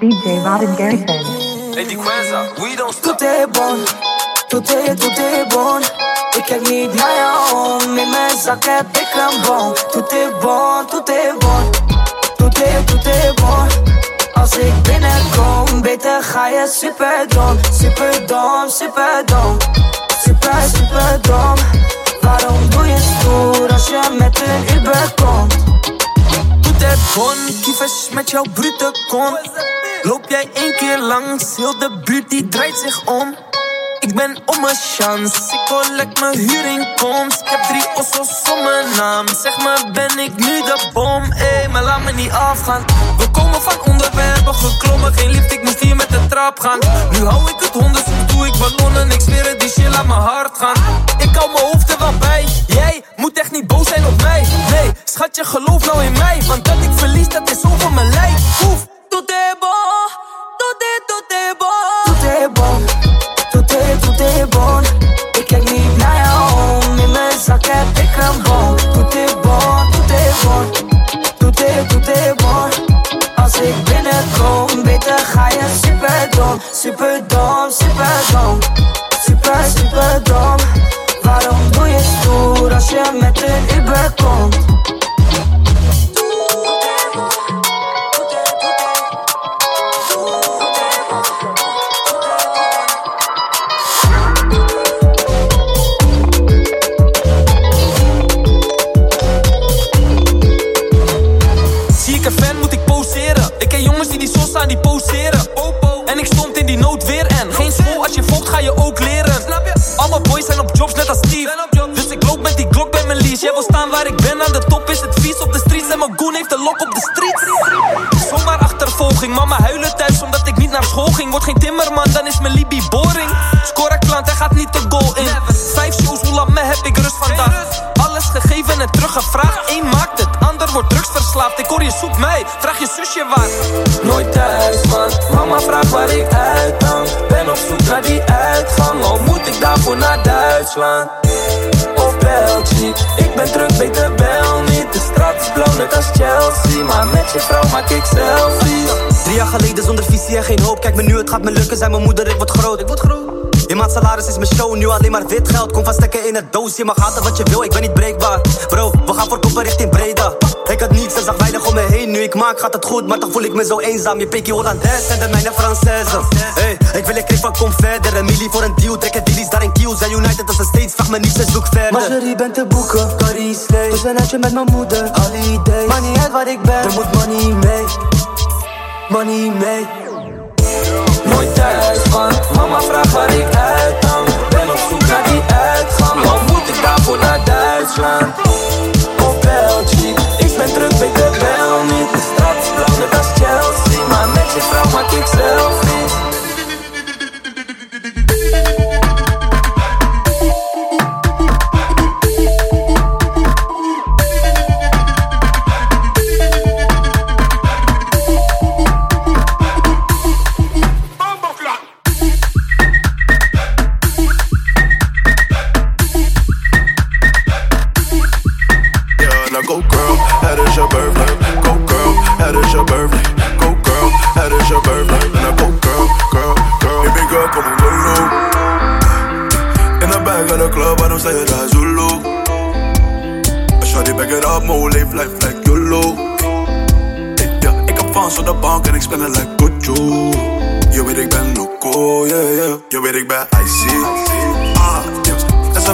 DJ Robin Garrison. Hey, die Quenza, we don't stop. Tout est, tout est bon. Ik kijk niet jou om, in mijn zak heb ik een bon. Tout est bon, tout est, tout est bon. Als ik binnenkom, beter ga je super dom, super dom, super dom. Super, super dom. Waarom doe je stoer als je met een Uber komt? Est bon, kievers met jouw brute kont. Loop jij één keer langs, heel de buurt die draait zich om. Ik ben om een chance, ik collect mijn huurinkomst. Ik heb drie ossos om mijn naam, zeg maar ben ik nu de bom? Ey, maar laat me niet afgaan. We komen van onder, we hebben geklommen. Geen liefde, ik moest hier met de trap gaan. Nu hou ik het honderd, doe ik ballonnen. Ik zweer het, die shit laat mijn hart gaan. Ik hou mijn hoofd er wel bij. Jij moet echt niet boos zijn op mij. Schatje, geloof nou in mij. Want dat ik verlies, dat is over mijn lijf. Oef, tout est naar school ging. Word geen timmerman, dan is mijn Libby boring. Score klant, hij gaat niet de goal in. Vijf shows, hoe lang me heb ik rust vandaag? Alles gegeven en teruggevraagd. Eén maakt het, ander wordt drugsverslaafd. Ik hoor je zoekt mij, vraag je zusje waar. Nooit thuis, man. Mama vraagt waar ik uithang. Ben op zoek naar die uitgang. Al moet ik daarvoor naar Duitsland. Of België. Ik ben druk, beter bel niet. De straat is blauw, net als Chelsea. Maar vrouw maak ik selfies. Drie jaar geleden zonder visie en geen hoop. Kijk me nu, het gaat me lukken. Zijn mijn moeder, ik word groot. Ik word groot. Je maand salaris is mijn show, nu alleen maar wit geld. Kom van stekken in het doos, je mag haten wat je wil, ik ben niet breekbaar. Bro, we gaan voor koppen richting Breda. Ik had niets, er zag weinig om me ik maak, gaat het goed, maar toch voel ik me zo eenzaam. Je pikkie Hollandaise en de mijne Française. Hey, ik wil een clip van kom verder. Een milli voor een deal, trekken dealies daar in Kiel. Zijn United als een States, vraag me niets en zoek verder. Marjorie bent te boeken, Paris Day. Dus een uitje met mijn moeder, holiday. Maar niet uit waar ik ben, er moet money mee. Money mee. Nooit thuis, man. Mama vraagt waar ik uitgang. Ben op zoek naar die uitgang. Al moet ik daarvoor naar Duitsland. Of België. Pentru că pe beau, mi distrați Plăci ne Chelsea, mă neci, vreau mă kick selfie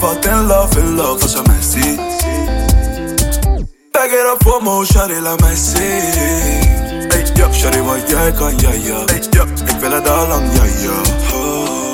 yeah. Valt in love, in love ze mij ziet. Back it up for more, shawty, mij zien. Hey, ja, shawty, wat jij kan, ja, ja. Hey, ja, ik wil het al lang, ja, ja.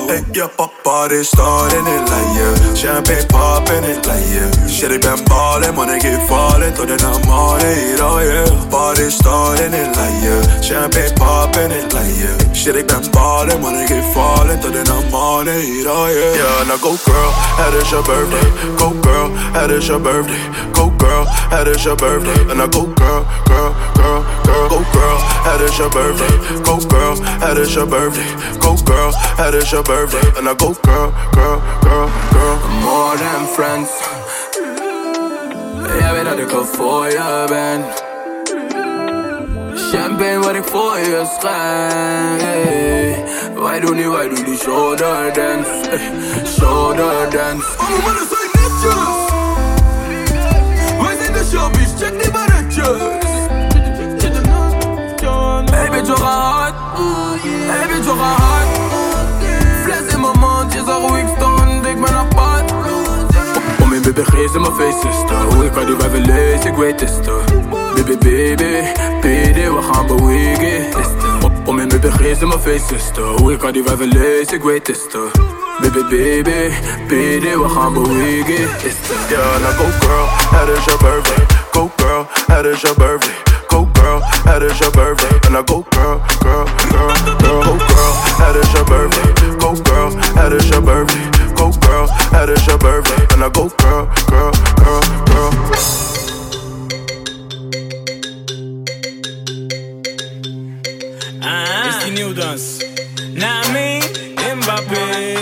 Hey, ja, papa, is start in it like yeah. Champagne pop in it like yeah. Shit, ik ben ballin', man, ik keep falling tot in the morning, oh yeah. Party start in it like yeah. Champagne pop in it like yeah. Shit, ik ben ballin', man, ik keep falling tot in the morning, oh yeah. Yeah, now go girl, het is your birthday. Go girl, het is your birthday. Go girl, het is your birthday. And I go girl, girl, girl, girl. Go girl, het is your birthday. Go girl, het is your birthday. Go girl, het is your birthday verve, verve, and I go girl, girl, girl, girl. I'm more than friends. Jag vet att du for få jobben. Champagne var det får just skäng. Why don't you, why don't you shoulder dance? Shoulder dance. All Om du mår så initious. Vad är det showbiz? Check ni bara just. Baby, du har hot. Baby, du har hot. Baby geest in mijn face, sister. Hoe ik kan die wijven lezen, ik het, Baby, baby, baby, we gaan bewegen Om baby in mijn face, sister. Hoe ik kan die wijven lezen, ik het, Baby, baby, baby, we gaan bewegen now go girl, het your birthday. Go girl, het is birthday. Go girl, het your birthday. And I go girl, girl, girl, girl. Go girl, het your birthday. Go girl, het your birthday go girl that is your birthday, And I go girl, girl, girl, girl. Ah, it's the new dance. Now I Mbappe.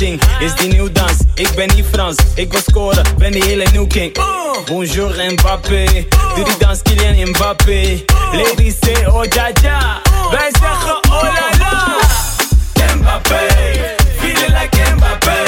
Is die nieuw dans? Ik ben niet Frans. Ik wil scoren, ben die hele new king. Bonjour Mbappé. Doe die dans Kylian Mbappé. Ladies say oh ja ja. Wij zeggen oh la la. Mbappé. Feeling like. Mbappé.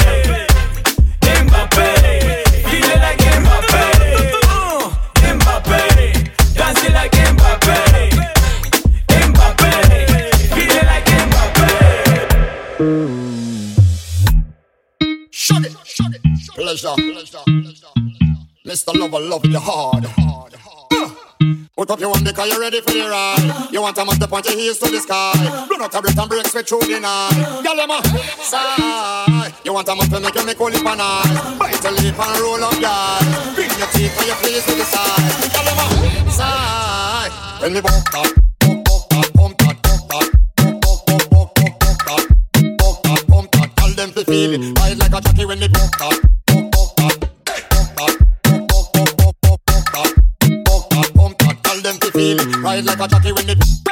Pleasure. Mr. Lover, love you hard. Uh, Put up your hand because you're ready for the ride. You want a man to point your heels to the sky. Run out a breath and break sweat through the night. Girl, them sigh. You want a man to make you make only pan eye. Bite a lip and roll up, girl. Bring your teeth and your face to the side. Girl, them sigh. When me walk that, feel it. Ride like a jockey when me walk that. Ride like a jockey when me.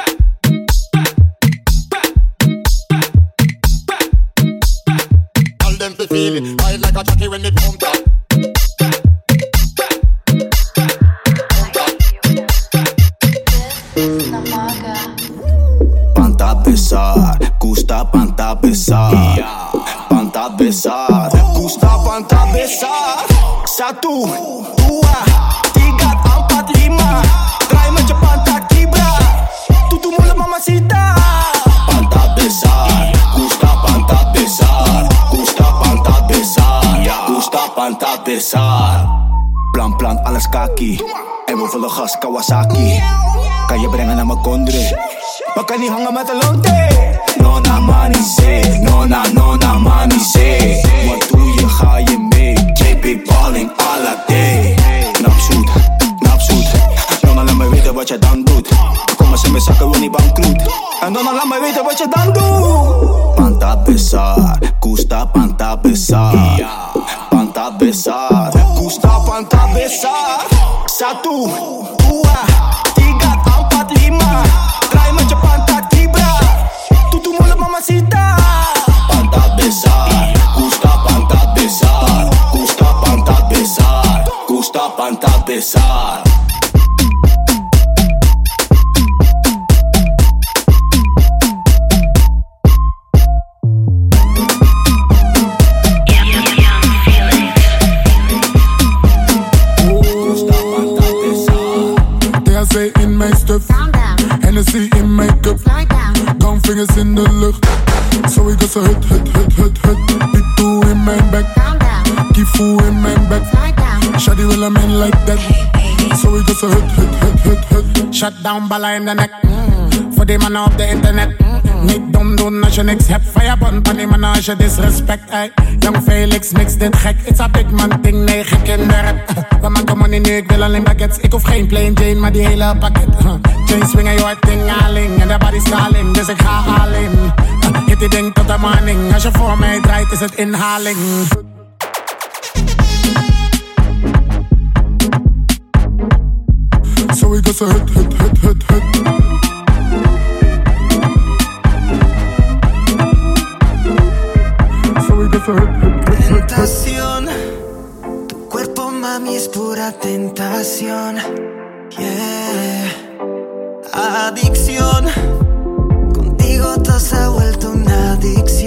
Plan plan alles kaki. En we vullen gas Kawasaki. Kan je brengen naar mijn kondre. Maar kan niet hangen met een lonte. No na money say, no na no na money say. Wat doe je, ga je mee? JP balling alla day. Wat je dan doet. Kom eens in mijn zakken, wil niet bankroet. En dan laat me weten wat je dan doet. Panta besar, gusta panta besar. Panta besar, gusta panta besar. Satu, dua, tiga, empat, lima. Try met je panta kibra. Tutu mula mamacita. Panta besar, gusta panta besar. Gusta panta besar. Gusta panta besar. Down, ballen in de nek. Mm. Voor die mannen op de internet. Niet dom doen als je niks hebt. Firebun van die mannen als je disrespect. Ey. Young Felix, mix dit gek. It's a big man ding, nee, gek in de rap. We maken money nu, ik wil alleen baguettes. Ik hoef geen plain Jane, maar die hele pakket. Chain swingen, yo, ding aling. En de body scaling, dus ik ga all in. Hit it denkt dat een manning. Als je voor mij draait, is het inhaling. hit, Tentación, tu cuerpo mami es pura tentación. Yeah. Adicción, contigo todo se ha vuelto una adicción.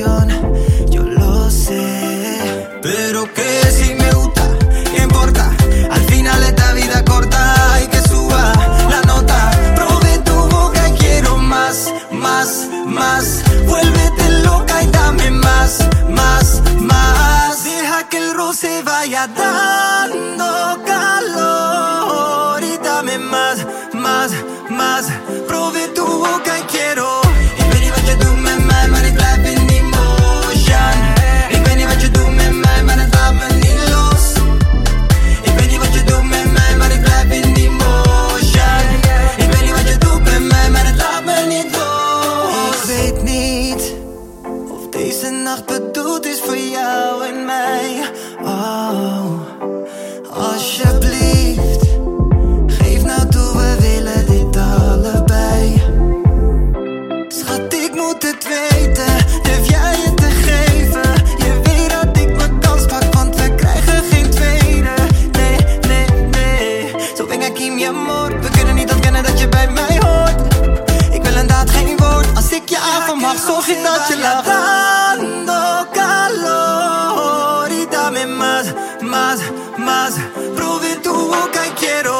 Quiero.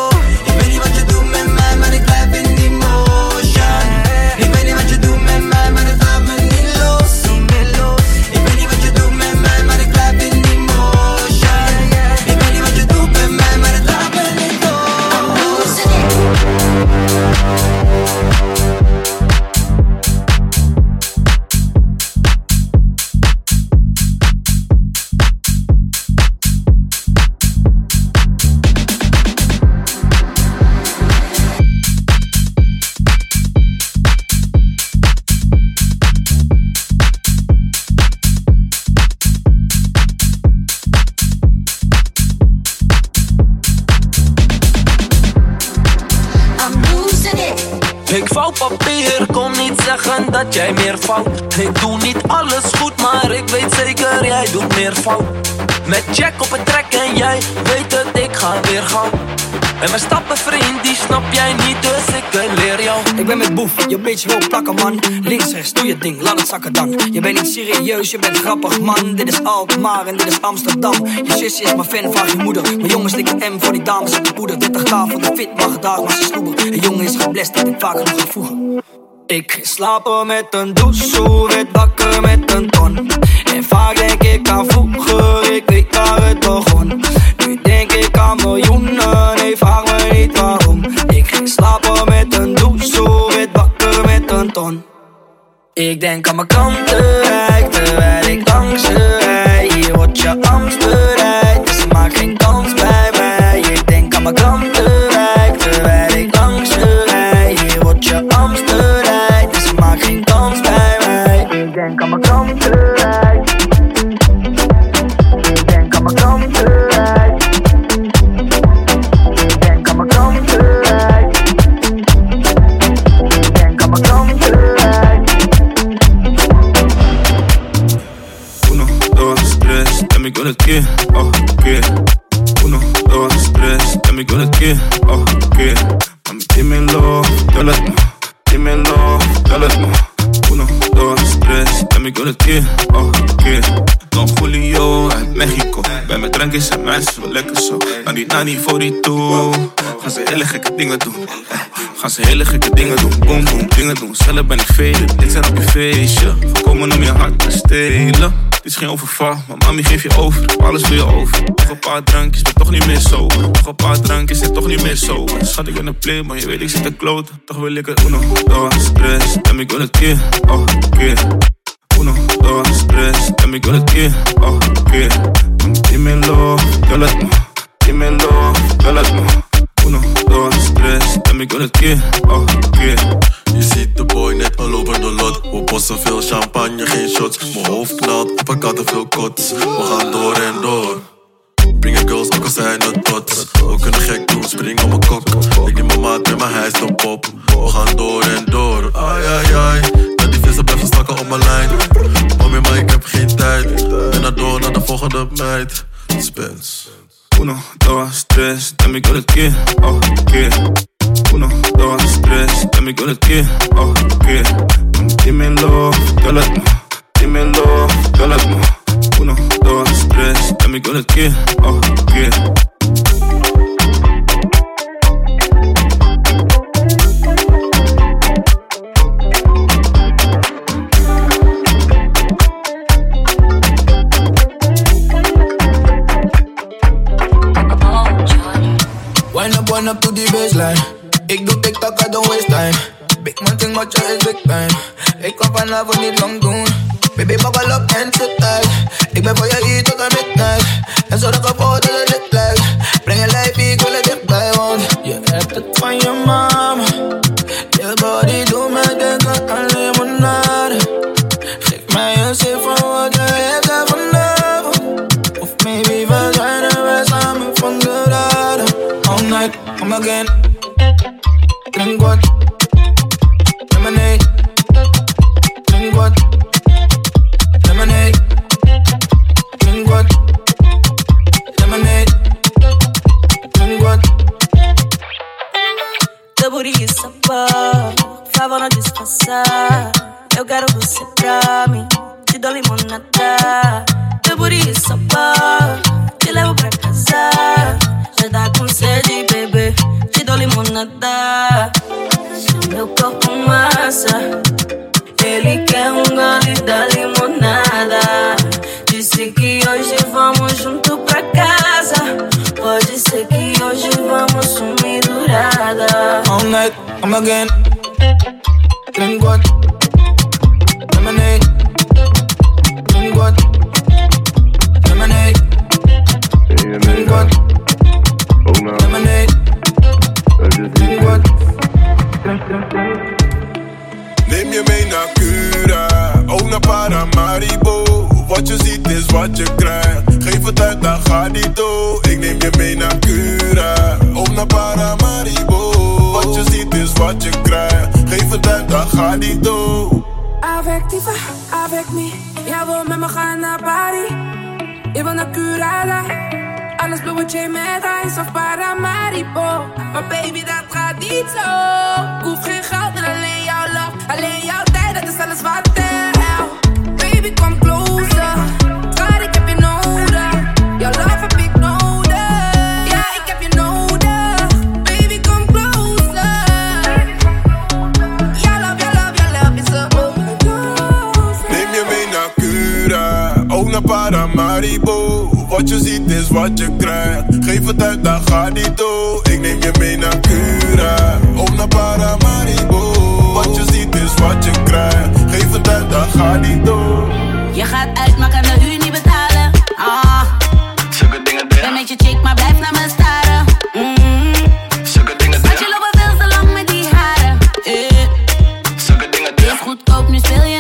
Papier, kon niet zeggen dat jij meer fout. Ik doe niet alles goed, maar ik weet zeker jij doet meer fout. Met check op het trek en jij weet het, ik ga weer gauw. En mijn stappen vriend, die snap jij niet, dus ik leer jou. Ik ben met boef, je bitch wil plakken man. Links, rechts, doe je ding, laat het zakken dan. Je bent niet serieus, je bent grappig man. Dit is Alkmaar en dit is Amsterdam. Je zusje is mijn fan, vraag je moeder. Mijn jongens likken M voor die dames op de poeder. 30k voor de fit, mag dag, maar ze sloeber Een jongen is geblest, dat ik vaker nog ga voegen ik slaap met een douche, werd wakker met een ton. En vaak denk ik aan vroeger, ik weet waar het begon Ik denk aan mijn kanten, rijk terwijl ik langs je Die. Gaan ze hele gekke dingen doen. Gaan ze hele gekke dingen doen. Boom, boom, dingen doen. Zelf ben ik velen. Dit zijn op je feestje. Voorkomen om je hart te stelen. Dit is geen overval, maar mami geef je over. Alles doe je over. Nog een paar drankjes, ben toch niet meer sober. Nog een paar drankjes, en toch niet meer sober. Schat, ik ben een play, maar je weet ik zit te kloten. Toch wil ik het uno, dos, tres. En ik wil het keer, oh, keer. Uno, dos, tres. En ik wil het keer, oh, keer. Dímelo, yo me. Uno, dos, tres. En keer, oh. Je ziet de boy net all over the lot. We bossen veel champagne geen shots. Mijn hoofd knalt, ik had te veel kots. We gaan door en door. Bring girls, ook al zijn het tots. We kunnen gek doen, spring op mijn kok. Ik neem mijn maat met mijn hijs op pop. We gaan door en door. Ai, ai, ai. Met die vissen blijven stakken op mijn lijn. Mami, maar ik heb geen tijd. En dan door naar de volgende meid. Spence. Uno, dos, tres, dame con el que, oh, que. Uno, dos, tres, dame con el que, oh, que. Dímelo, yo dímelo, yo Uno, dos, tres, dame con el que, oh, que. Wind up, to the baseline. Ik doe TikTok, I don't waste time. Big man wat je is big time. Ik kan vanavond niet lang doen. Baby, buckle up en sit tight. Ik ben voor je hier tot aan midnight. Favor não disfarçar. Eu quero você pra mim, te dou limonada. Teu booty sabor, te levo pra casa. Já tá com sede, bebê, te dou limonada. Meu corpo massa, ele quer um gole da limonada. Disse que hoje vamos junto pra casa. Pode ser que hoje vamos sumir durada. All night, come again. Trenguat zo. Ik hoef geen geld en alleen jouw love. Alleen jouw tijd, dat is alles wat tel. Baby, kom closer. Schat, ik heb je nodig. Jouw love heb ik nodig. Ja, ik heb je nodig. Baby, kom closer. Jouw love, jouw love, jouw love is een overdose. Neem je mee naar Cura, ook naar Paramaribo. Wat je ziet is wat je krijgt. Geef het uit, dan gaat niet door. Ik neem je mee naar Cura, Paramaribo. Wat je ziet is wat je krijgt. Geef het uit, dan gaat niet door. Je gaat uit, maar kan de huur niet betalen. Ah. Zulke dingen Ben met je chick, maar blijf naar me staren. Mm. Zulke dingen Want je loopt veel te lang met die haren. Eh. Zulke dingen Is goedkoop, nu speel je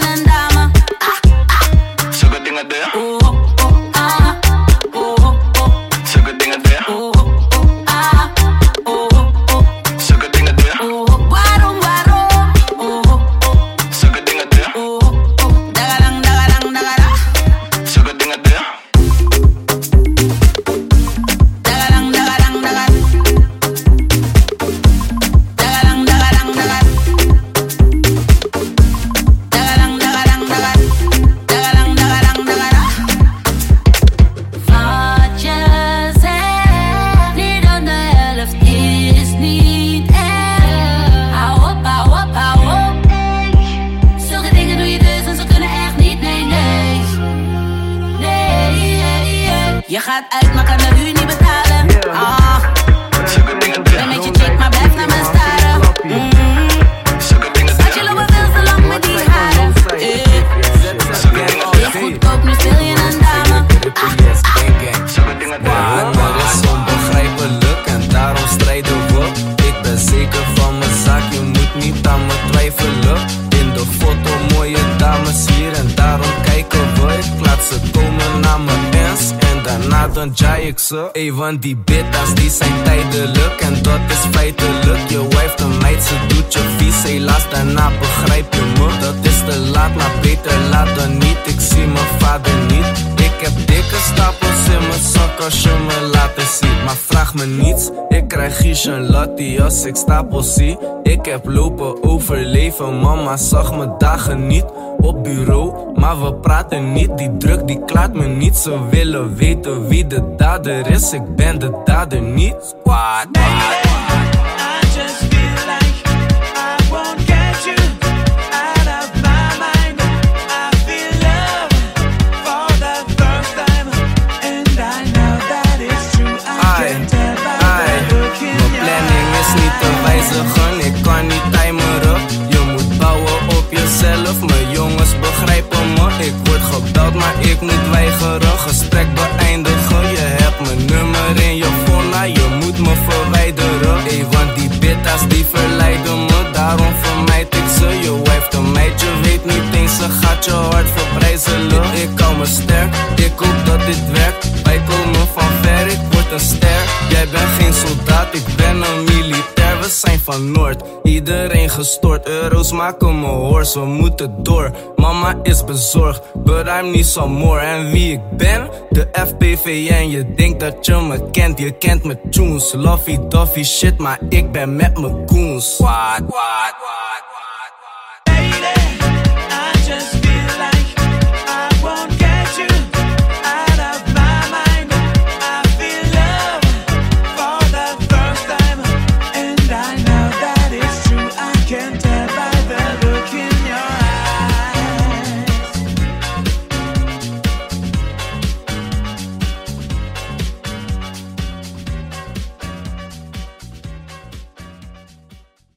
Ey, want die bittas die zijn tijdelijk. En dat is feitelijk Je wife de meid, ze doet je vies. Helaas daarna begrijp je me. Dat is te laat, maar beter laat dan niet. Ik zie mijn vader niet Ik heb dikke stapels in mijn zak als je me laten zien Maar vraag me niets Ik krijg Gies en Lottie als ik stapels zie Ik heb lopen overleven Mama zag me dagen niet op bureau, maar we praten niet. Die druk die klaart me niet. Ze willen weten wie de dader is. Ik ben de dader niet. Gesprek beëindigen. Je hebt mijn nummer in je phone. Je moet me verwijderen. Ey, want die bittas die verleiden me. Daarom vermijd ik ze. Je wife de meid, je weet niet eens. Ze gaat je hart verbrijzelen. Ik hou me sterk. Ik hoop dat dit werkt. Wij komen van ver. Ik word een ster. Jij bent geen soldaat. Ik ben een militair. We zijn van Noord. Iedereen gestort. Euro's maken me hoors. We moeten door. Mama is bezorgd. But I'm niet so more. En wie ik ben? De FPVN. Je denkt dat je me kent. Je kent me tunes. Lovey dovey shit. Maar ik ben met mijn goons. What, what, what?